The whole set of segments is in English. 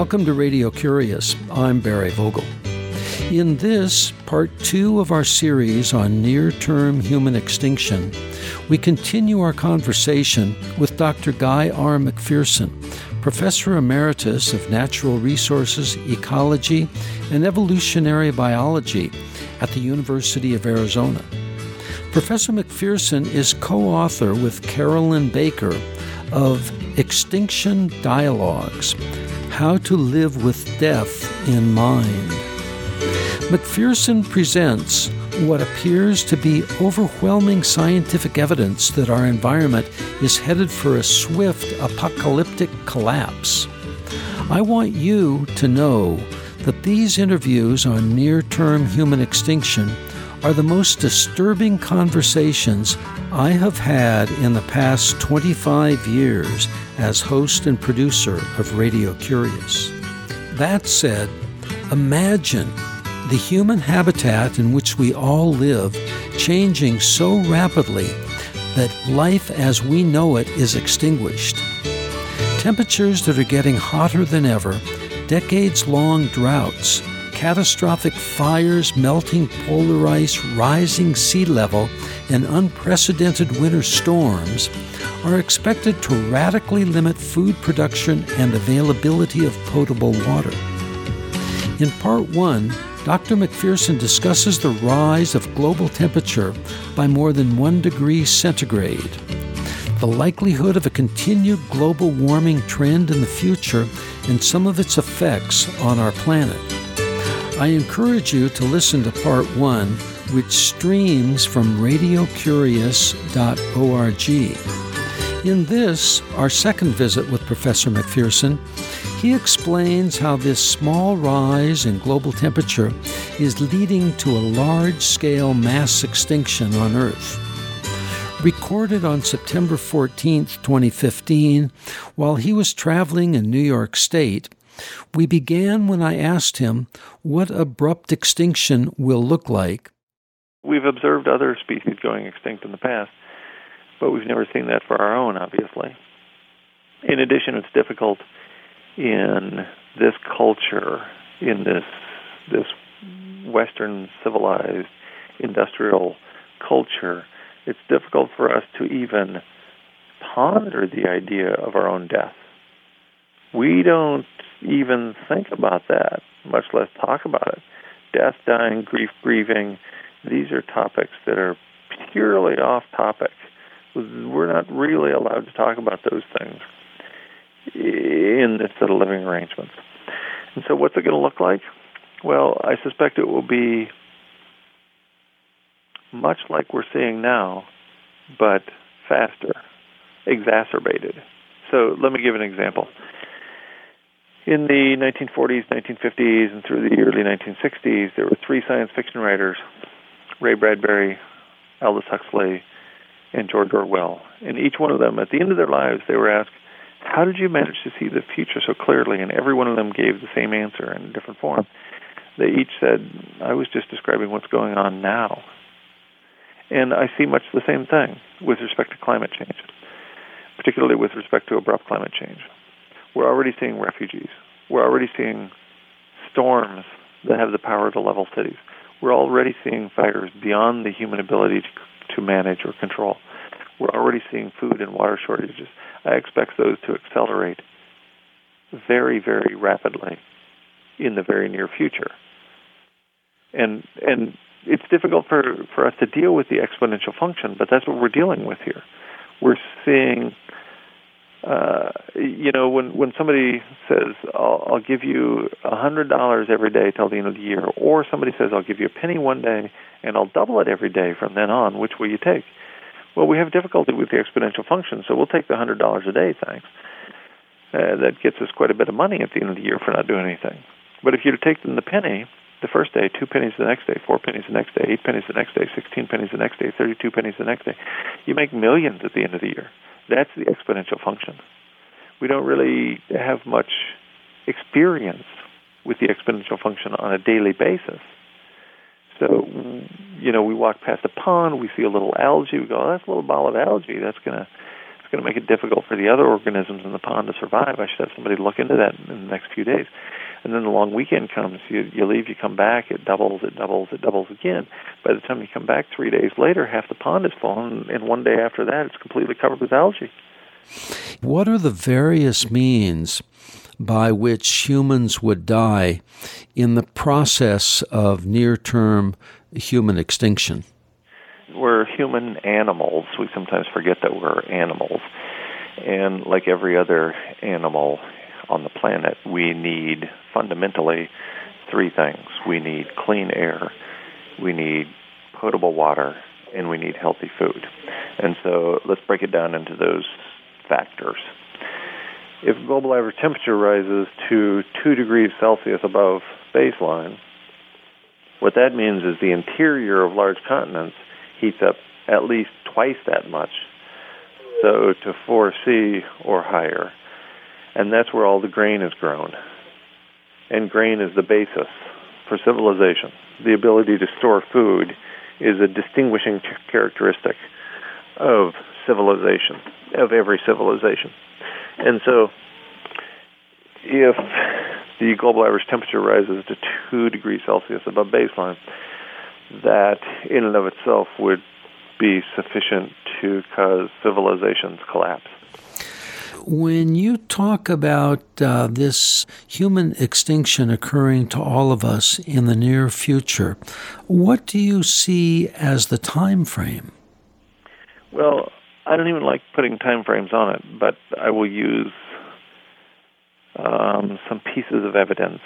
Welcome to Radio Curious. I'm Barry Vogel. In this, part two of our series on near term human extinction, we continue our conversation with Dr. Guy R. McPherson, Professor Emeritus of Natural Resources, Ecology, and Evolutionary Biology at the University of Arizona. Professor McPherson is co author with Carolyn Baker of Extinction Dialogs How to Live with Death in Mind. McPherson presents what appears to be overwhelming scientific evidence that our environment is headed for a swift apocalyptic collapse. I want you to know that these interviews on near term human extinction are the most disturbing conversations I have had in the past 25 years as host and producer of Radio Curious. That said, imagine the human habitat in which we all live changing so rapidly that life as we know it is extinguished. Temperatures that are getting hotter than ever, decades long droughts, catastrophic fires, melting polar ice, rising sea level, and unprecedented winter storms are expected to radically limit food production and availability of potable water. In part one, Dr. McPherson discusses the rise of global temperature by more than one degree centigrade, the likelihood of a continued global warming trend in the future, and some of its effects on our planet. I encourage you to listen to part one, which streams from radiocurious.org. In this, our second visit with Professor McPherson, he explains how this small rise in global temperature is leading to a large scale mass extinction on Earth. Recorded on September 14, 2015, while he was traveling in New York State, we began when I asked him what abrupt extinction will look like. We've observed other species going extinct in the past, but we've never seen that for our own, obviously. In addition, it's difficult in this culture, in this this Western civilized industrial culture, it's difficult for us to even ponder the idea of our own death. We don't even think about that, much less talk about it. Death, dying, grief, grieving, these are topics that are purely off topic. We're not really allowed to talk about those things in this set of living arrangements. And so, what's it going to look like? Well, I suspect it will be much like we're seeing now, but faster, exacerbated. So, let me give an example in the 1940s, 1950s, and through the early 1960s, there were three science fiction writers Ray Bradbury, Aldous Huxley, and George Orwell. And each one of them, at the end of their lives, they were asked, How did you manage to see the future so clearly? And every one of them gave the same answer in a different form. They each said, I was just describing what's going on now. And I see much the same thing with respect to climate change, particularly with respect to abrupt climate change we're already seeing refugees. We're already seeing storms that have the power to level cities. We're already seeing fires beyond the human ability to, to manage or control. We're already seeing food and water shortages. I expect those to accelerate very, very rapidly in the very near future. And and it's difficult for, for us to deal with the exponential function, but that's what we're dealing with here. We're seeing uh, you know, when when somebody says, "I'll, I'll give you a hundred dollars every day till the end of the year," or somebody says, "I'll give you a penny one day and I'll double it every day from then on," which will you take? Well, we have difficulty with the exponential function, so we'll take the hundred dollars a day, thanks. Uh, that gets us quite a bit of money at the end of the year for not doing anything. But if you take them the penny, the first day, two pennies the next day, four pennies the next day, eight pennies the next day, sixteen pennies the next day, thirty-two pennies the next day, you make millions at the end of the year. That's the exponential function. We don't really have much experience with the exponential function on a daily basis. So, you know, we walk past a pond, we see a little algae, we go, oh, that's a little ball of algae. That's gonna, it's it's going to make it difficult for the other organisms in the pond to survive. I should have somebody look into that in the next few days. And then the long weekend comes. You you leave, you come back, it doubles, it doubles, it doubles again. By the time you come back three days later, half the pond is full, and, and one day after that, it's completely covered with algae. What are the various means by which humans would die in the process of near term human extinction? We're human animals. We sometimes forget that we're animals. And like every other animal on the planet, we need fundamentally three things. We need clean air, we need potable water, and we need healthy food. And so let's break it down into those factors. If global average temperature rises to 2 degrees Celsius above baseline, what that means is the interior of large continents heats up at least twice that much, so to 4C or higher. And that's where all the grain is grown. And grain is the basis for civilization. The ability to store food is a distinguishing characteristic of civilization, of every civilization. And so, if the global average temperature rises to 2 degrees Celsius above baseline, that in and of itself would be sufficient to cause civilization's collapse. When you talk about uh, this human extinction occurring to all of us in the near future, what do you see as the time frame? Well, I don't even like putting time frames on it, but I will use um, some pieces of evidence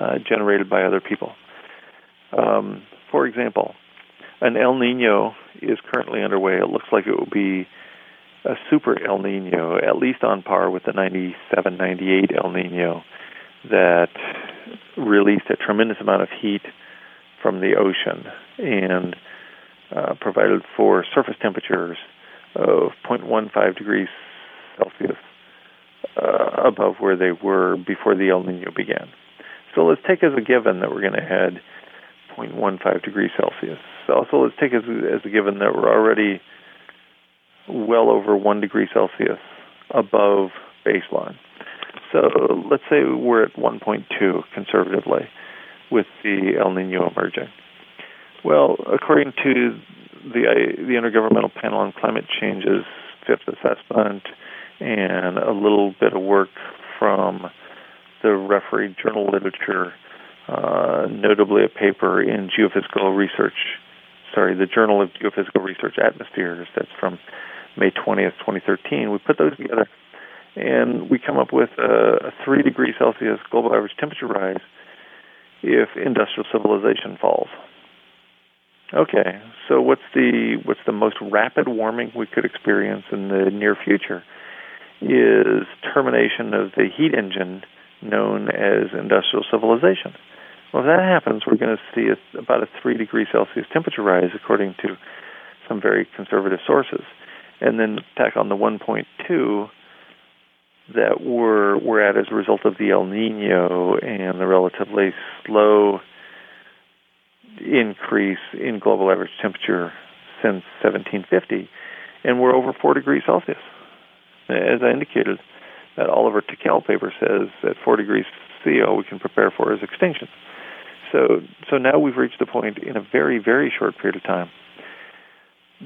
uh, generated by other people. Um, for example, an El Nino is currently underway. It looks like it will be a super El Nino, at least on par with the 97 98 El Nino that released a tremendous amount of heat from the ocean and uh, provided for surface temperatures of 0.15 degrees Celsius uh, above where they were before the El Nino began. So let's take as a given that we're going to head 0.15 degrees Celsius. Also, let's take as, as a given that we're already well over 1 degree Celsius above baseline. So let's say we're at 1.2 conservatively with the El Nino emerging. Well, according to the the Intergovernmental Panel on Climate Change's fifth assessment and a little bit of work from the refereed journal literature, uh, notably a paper in Geophysical Research, sorry, the Journal of Geophysical Research Atmospheres, that's from May 20th, 2013. We put those together and we come up with a, a 3 degree Celsius global average temperature rise if industrial civilization falls. Okay, so what's the what's the most rapid warming we could experience in the near future? Is termination of the heat engine known as industrial civilization. Well, if that happens, we're going to see a, about a three degree Celsius temperature rise, according to some very conservative sources, and then tack on the 1.2 that we're we're at as a result of the El Nino and the relatively slow increase in global average temperature since 1750, and we're over 4 degrees Celsius. As I indicated, that Oliver Tickell paper says that 4 degrees C, all we can prepare for is extinction. So, so now we've reached the point in a very, very short period of time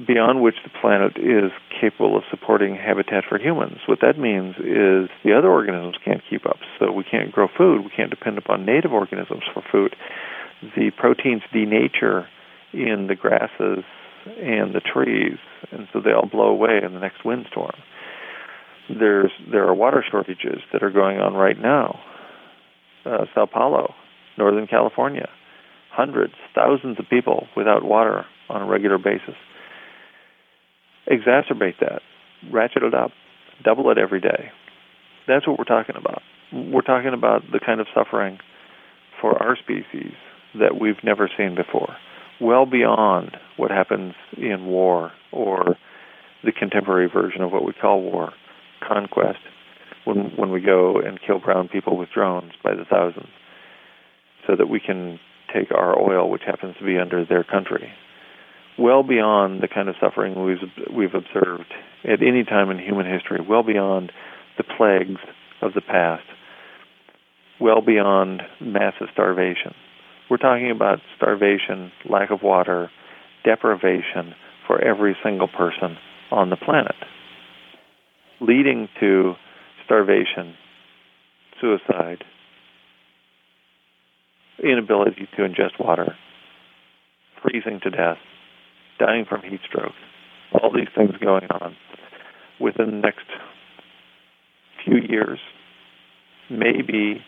beyond which the planet is capable of supporting habitat for humans. What that means is the other organisms can't keep up, so we can't grow food. We can't depend upon native organisms for food the proteins denature in the grasses and the trees, and so they all blow away in the next windstorm. There's there are water shortages that are going on right now. Uh, Sao Paulo, Northern California, hundreds, thousands of people without water on a regular basis. Exacerbate that, ratchet it up, double it every day. That's what we're talking about. We're talking about the kind of suffering for our species that we've never seen before, well beyond what happens in war or the contemporary version of what we call war, conquest, when when we go and kill brown people with drones by the thousands, so that we can take our oil, which happens to be under their country. well beyond the kind of suffering we've, we've observed at any time in human history, well beyond the plagues of the past, well beyond massive starvation. We're talking about starvation, lack of water, deprivation for every single person on the planet, leading to starvation, suicide, inability to ingest water, freezing to death, dying from heat stroke, all these things going on within the next few years, maybe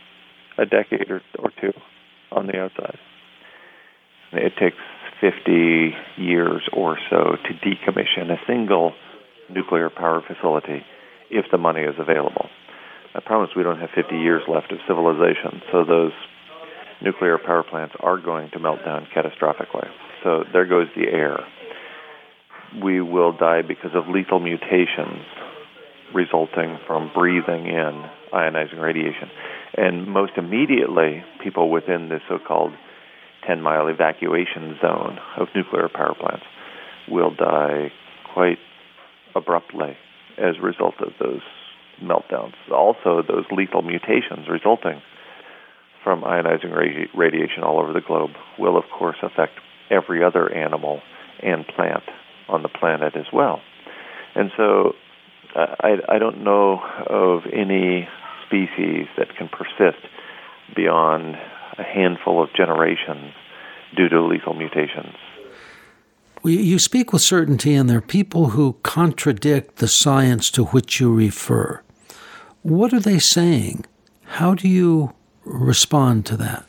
a decade or, or two on the outside. It takes 50 years or so to decommission a single nuclear power facility if the money is available. I promise we don't have 50 years left of civilization, so those nuclear power plants are going to melt down catastrophically. So there goes the air. We will die because of lethal mutations resulting from breathing in ionizing radiation. And most immediately, people within the so called 10 mile evacuation zone of nuclear power plants will die quite abruptly as a result of those meltdowns. Also, those lethal mutations resulting from ionizing radi- radiation all over the globe will, of course, affect every other animal and plant on the planet as well. And so uh, I, I don't know of any species that can persist beyond a handful of generations due to lethal mutations. You speak with certainty, and there are people who contradict the science to which you refer. What are they saying? How do you respond to that?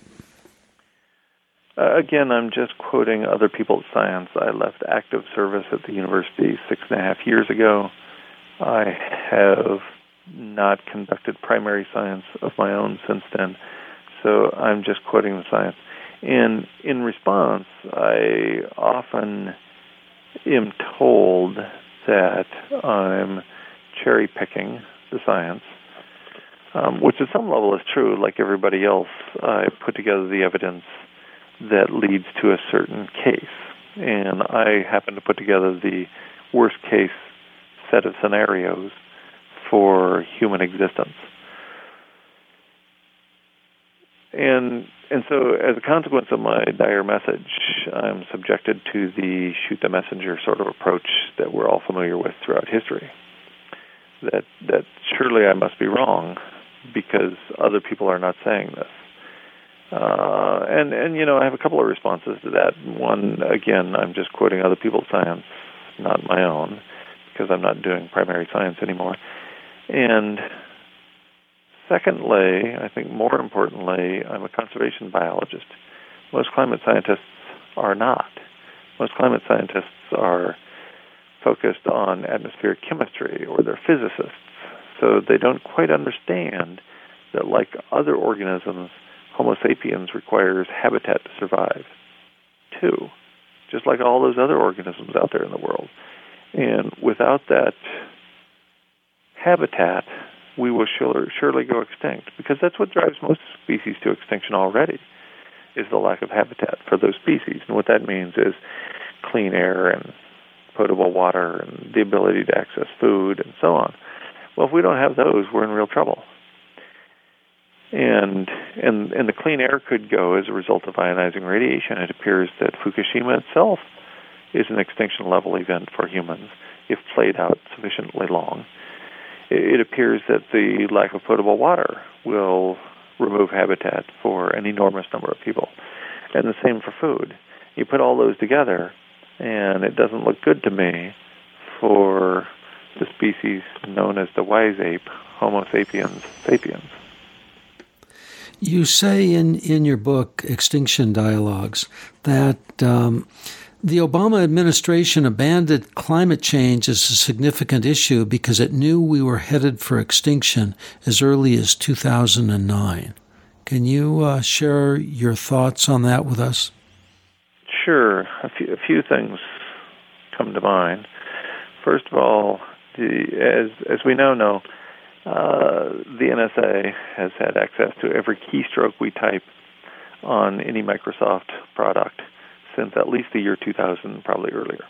Uh, again, I'm just quoting other people's science. I left active service at the university six and a half years ago. I have not conducted primary science of my own since then, so I'm just quoting the science. And in response, I often am told that I'm cherry picking the science um, which at some level is true. Like everybody else, I put together the evidence that leads to a certain case, and I happen to put together the worst case set of scenarios for human existence. And and so, as a consequence of my dire message, I'm subjected to the shoot the messenger sort of approach that we're all familiar with throughout history. That that surely I must be wrong, because other people are not saying this. Uh, and and you know, I have a couple of responses to that. One, again, I'm just quoting other people's science, not my own, because I'm not doing primary science anymore. And secondly, I think more importantly, I'm a conservation biologist. Most climate scientists are not. Most climate scientists are focused on atmospheric chemistry or they're physicists so they don't quite understand that, like other organisms, Homo sapiens requires habitat to survive, too, just like all those other organisms out there in the world. And without that habitat, we will surely, go extinct because that's what drives most species to extinction already is the lack of habitat for those species. And what that means is clean air and potable water and the ability to access food and so on. Well, if we don't have those, we're in real trouble. And and and the clean air could go as a result of ionizing radiation. It appears that Fukushima itself is an extinction level event for humans if played out sufficiently long. It appears that the lack of potable water will remove habitat for an enormous number of people. And the same for food. You put all those together, and it doesn't look good to me for the species known as the wise ape, Homo sapiens sapiens. You say in, in your book, Extinction Dialogs, that um, the Obama administration abandoned climate change as a significant issue because it knew we were headed for extinction as early as 2009. Can you uh, share your thoughts on that with us? Sure. A few, a few things come to mind. First of all, the, as as we now know, uh, the NSA has had access to every keystroke we type on any Microsoft product since at least the year 2000, probably earlier.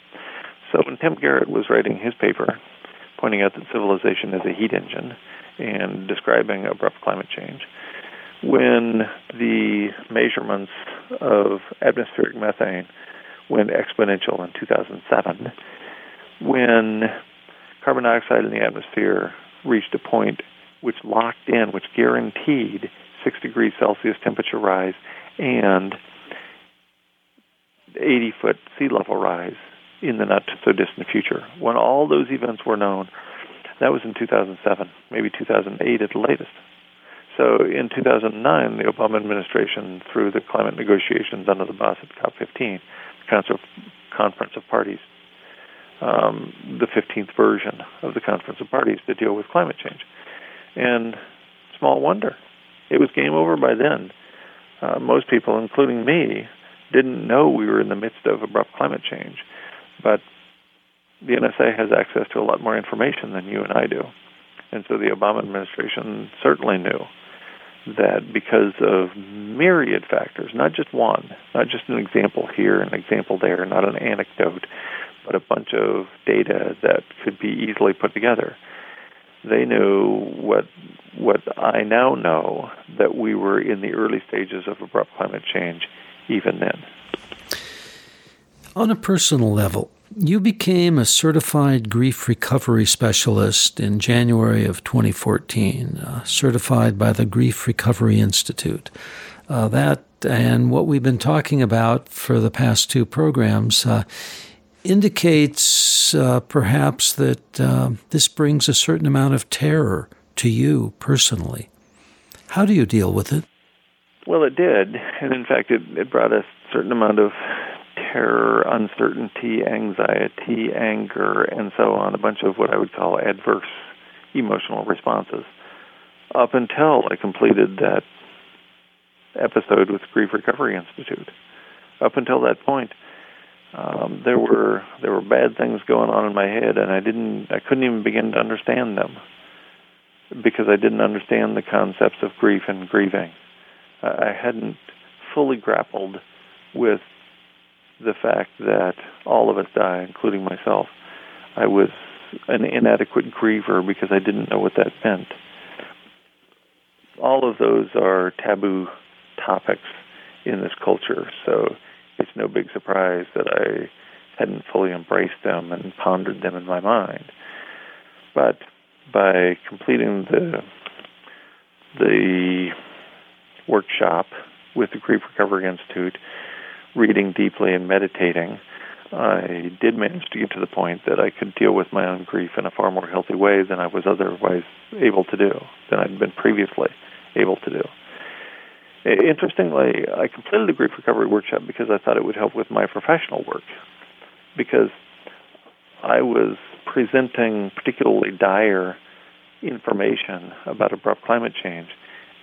So when Tim Garrett was writing his paper, pointing out that civilization is a heat engine and describing abrupt climate change, when the measurements of atmospheric methane went exponential in 2007, when carbon dioxide in the atmosphere reached a point which locked in, which guaranteed 6 degrees Celsius temperature rise and 80 foot sea level rise in the not so distant future. When all those events were known, that was in 2007, maybe 2008 at the latest. So in 2009, the Obama administration, threw the climate negotiations under the boss at COP15, Council Conference of Parties, um, the 15th version of the Conference of Parties to deal with climate change. And small wonder, it was game over by then. Uh, most people, including me, didn't know we were in the midst of abrupt climate change. But the NSA has access to a lot more information than you and I do. And so the Obama administration certainly knew that because of myriad factors, not just one, not just an example here, an example there, not an anecdote, but a bunch of data that could be easily put together. They knew what what I now know that we were in the early stages of abrupt climate change even then. On a personal level, you became a certified grief recovery specialist in January of 2014, uh, certified by the Grief Recovery Institute. Uh, that and what we've been talking about for the past two programs uh, indicates uh, perhaps that uh, this brings a certain amount of terror to you personally. How do you deal with it? Well, it did. And in fact, it, it brought a certain amount of terror, uncertainty, anxiety, anger, and so on, a bunch of what I would call adverse emotional responses. Up until I completed that episode with Grief Recovery Institute. Up until that point, um, there were there were bad things going on in my head, and I didn't I couldn't even begin to understand them because I didn't understand the concepts of grief and grieving. I hadn't fully grappled with the fact that all of us die, including myself. I was an inadequate griever because I didn't know what that meant. All of those are taboo topics in this culture, so no big surprise that I hadn't fully embraced them and pondered them in my mind. But by completing the the workshop with the Grief Recovery Institute, reading deeply and meditating, I did manage to get to the point that I could deal with my own grief in a far more healthy way than I was otherwise able to do, than I'd been previously able to do. Interestingly, I completed the grief recovery workshop because I thought it would help with my professional work. Because I was presenting particularly dire information about abrupt climate change,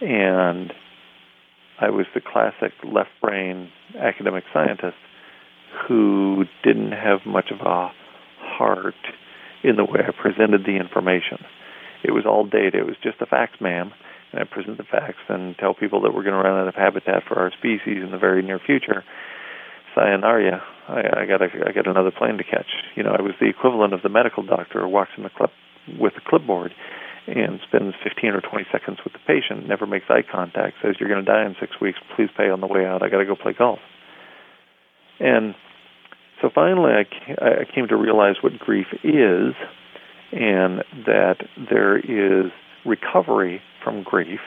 and I was the classic left brain academic scientist who didn't have much of a heart in the way I presented the information. It was all data. It was just the facts, ma'am. And present the facts and tell people that we're going to run out of habitat for our species in the very near future. Sayonara, I, I got a, I got another plane to catch. You know, I was the equivalent of the medical doctor who walks in the club with the clipboard and spends 15 or 20 seconds with the patient, never makes eye contact, says, You're going to die in six weeks, please pay on the way out, I got to go play golf. And so finally, I, I came to realize what grief is, and that there is recovery from grief,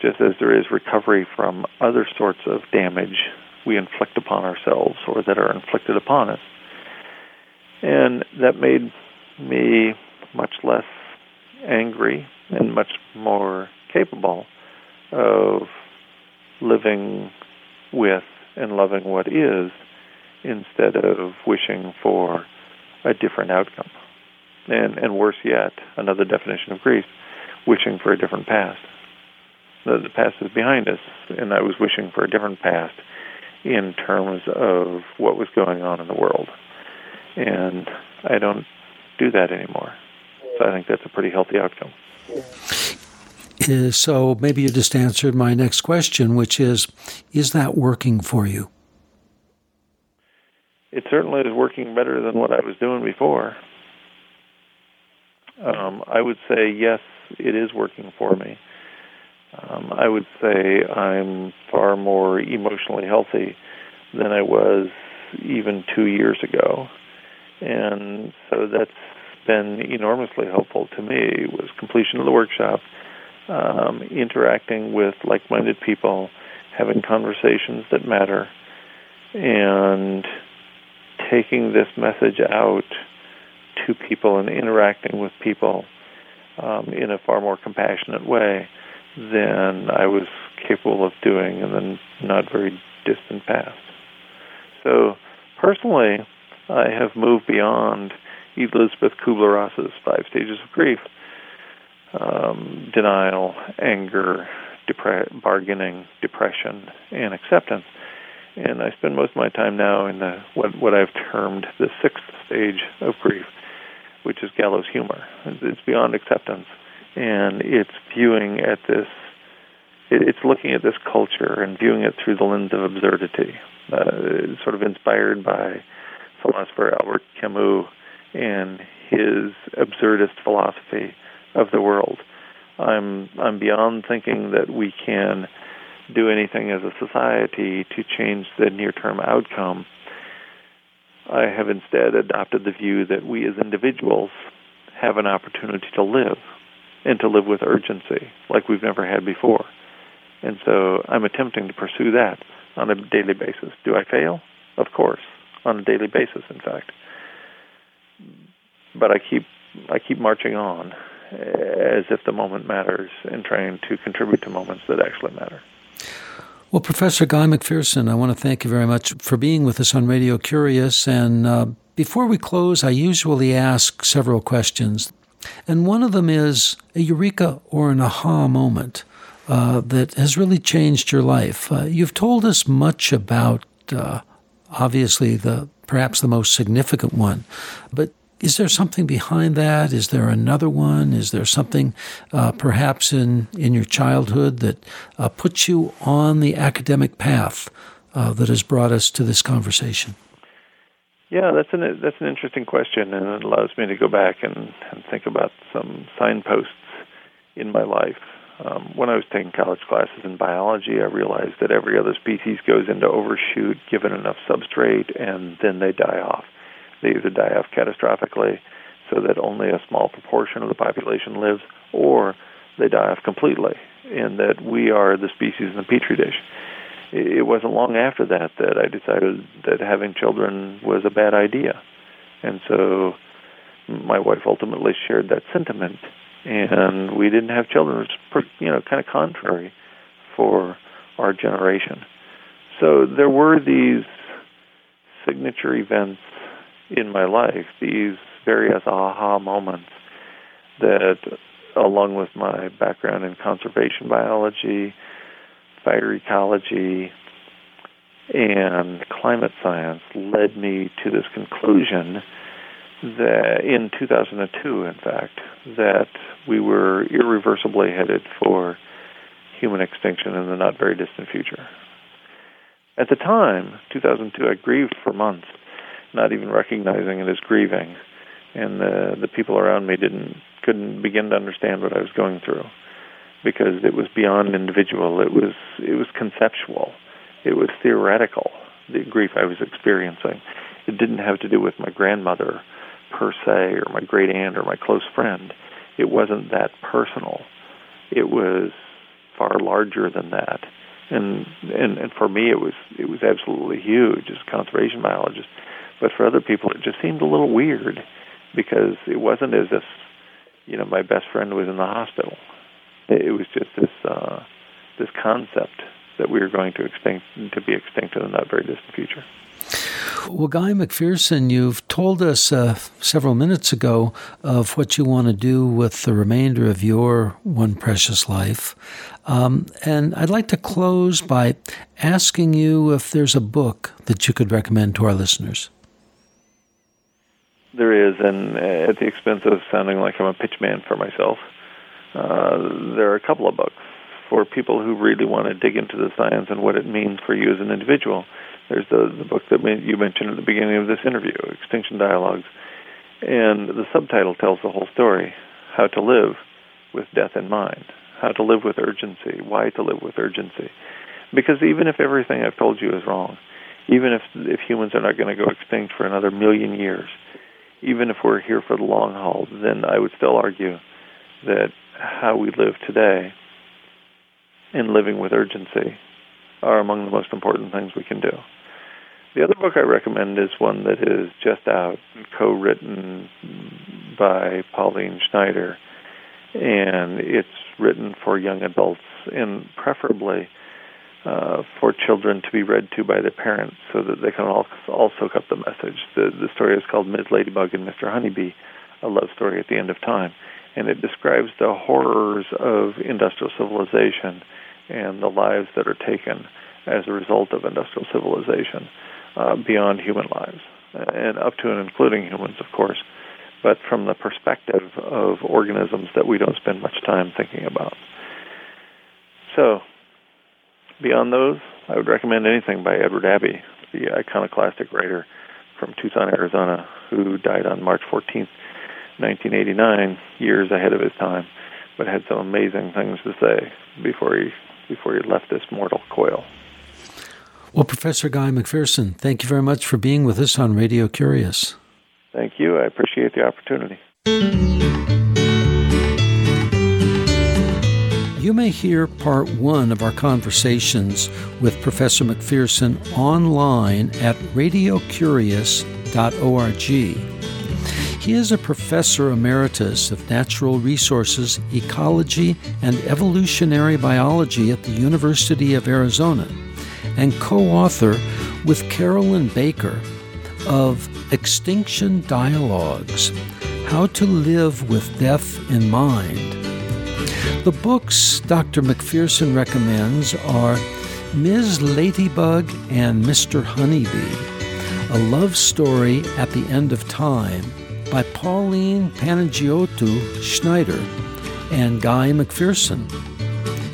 just as there is recovery from other sorts of damage we inflict upon ourselves or that are inflicted upon us. And that made me much less angry and much more capable of living with and loving what is instead of wishing for a different outcome. And, and worse yet, another definition of grief, wishing for a different past. The, the past is behind us, and I was wishing for a different past in terms of what was going on in the world. And I don't do that anymore. So I think that's a pretty healthy outcome. Uh, so maybe you just answered my next question, which is Is that working for you? it certainly is working better than what I was doing before. Um, I would say yes, it is working for me. Um, I would say I'm far more emotionally healthy than I was even two years ago, and so that's been enormously helpful to me. Was completion of the workshop, um, interacting with like-minded people, having conversations that matter, and taking this message out to people and interacting with people um, in a far more compassionate way than I was capable of doing in the not very distant past. So, personally, I have moved beyond Elizabeth Kubler Ross's five stages of grief um, denial, anger, bargaining, depression, and acceptance. And I spend most of my time now in the what what I've termed the sixth stage of grief, which is gallows humor. It's beyond acceptance, and it's viewing at this. It's looking at this culture and viewing it through the lens of absurdity. Uh, sort of inspired by philosopher Albert Camus and his absurdist philosophy of the world. I'm I'm beyond thinking that we can do anything as a society to change the near-term outcome I have instead adopted the view that we as individuals have an opportunity to live and to live with urgency like we've never had before. And so I'm attempting to pursue that on a daily basis. Do I fail? Of course, on a daily basis, in fact. But I keep I keep marching on as if the moment matters and trying to contribute to moments that actually matter. Well, Professor Guy McPherson, I want to thank you very much for being with us on Radio Curious. And uh, before we close, I usually ask several questions. And one of them is a eureka or an aha moment uh, that has really changed your life. Uh, you've told us much about, uh, obviously, the perhaps the most significant one, but is there something behind that? Is there another one? Is there something uh, perhaps in, in your childhood that uh, puts you on the academic path uh, that has brought us to this conversation? Yeah, that's an that's an interesting question, and it allows me to go back and, and think about some signposts in my life. Um, when I was taking college classes in biology, I realized that every other species goes into overshoot given enough substrate, and then they die off. They either die off catastrophically so that only a small proportion of the population lives, or they die off completely, in that we are the species in the petri dish. It wasn't long after that that I decided that having children was a bad idea. And so my wife ultimately shared that sentiment, and we didn't have children. It was, you know, kind of contrary for our generation. So there were these signature events in my life, these various aha moments that, along with my background in conservation biology, fire ecology, and climate science, led me to this conclusion that in 2002, in fact, that we were irreversibly headed for human extinction in the not very distant future. At the time, 2002, I grieved for months not even recognizing it as grieving, and the the people around me didn't couldn't begin to understand what I was going through because it was beyond individual. It was it was conceptual. It was theoretical. The grief I was experiencing. It didn't have to do with my grandmother per se or my great aunt or my close friend. It wasn't that personal. It was far larger than that. And and and for me it was it was absolutely huge as a conservation biologist but for other people, it just seemed a little weird because it wasn't as if, you know, my best friend was in the hospital. It was just this uh, this concept that we were going to extinct to be extinct in the not very distant future. Well, Guy McPherson, you've told us uh, several minutes ago of what you want to do with the remainder of your one precious life. Um, and I'd like to close by asking you if there's a book that you could recommend to our listeners. There is, and at the expense of sounding like I'm a pitchman for myself, uh, there are a couple of books for people who really want to dig into the science and what it means for you as an individual. There's the, the book that you mentioned at the beginning of this interview, Extinction Dialogs. And the subtitle tells the whole story how to live with death in mind, how to live with urgency, why to live with urgency. Because even if everything I've told you is wrong, even if if humans are not going to go extinct for another million years, even if we're here for the long haul, then I would still argue that how we live today and living with urgency are among the most important things we can do. The other book I recommend is one that is just out, co-written by Pauline Schneider, and it's written for young adults and preferably uh, for children to be read to by their parents so that they can all, all soak up the message. The, the story is called Ms. Ladybug and Mr. Honeybee, a love story at the end of time. And it describes the horrors of industrial civilization and the lives that are taken as a result of industrial civilization uh, beyond human lives, and up to and including humans, of course, but from the perspective of organisms that we don't spend much time thinking about. So, Beyond those, I would recommend anything by Edward Abbey, the iconoclastic writer from Tucson, Arizona, who died on March 14, 1989, years ahead of his time, but had some amazing things to say before he before he left this mortal coil. Well, Professor Guy McPherson, thank you very much for being with us on Radio Curious. Thank you. I appreciate the opportunity. You may hear part one of our conversations with Professor McPherson online at radiocurious.org. He is a professor emeritus of natural resources, ecology, and evolutionary biology at the University of Arizona and co author with Carolyn Baker of Extinction Dialogs How to Live with Death in Mind the books Dr. McPherson recommends are Ms. Ladybug and Mr. Honeybee, a love story at the end of time by Pauline Panagiotou Schneider and Guy McPherson.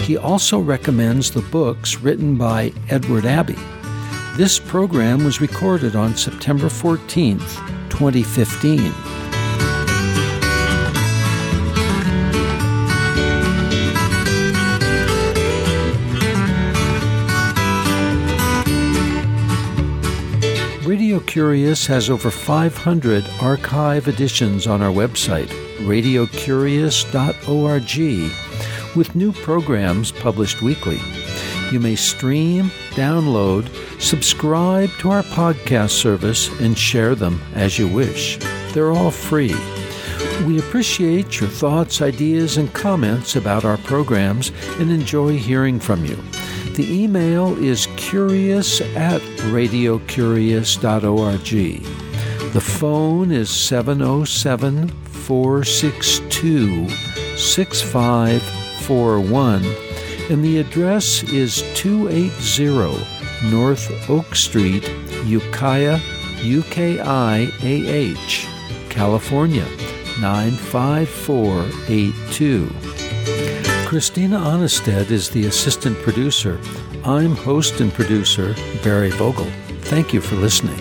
He also recommends the books written by Edward Abbey. This program was recorded on September 14th, 2015. Curious has over 500 archive editions on our website, radiocurious.org, with new programs published weekly. You may stream, download, subscribe to our podcast service, and share them as you wish. They're all free. We appreciate your thoughts, ideas, and comments about our programs and enjoy hearing from you. The email is curious at radiocurious.org. The phone is 707 462 6541, and the address is 280 North Oak Street, Ukiah, UKIAH, California 95482. Christina Onnested is the assistant producer. I'm host and producer Barry Vogel. Thank you for listening.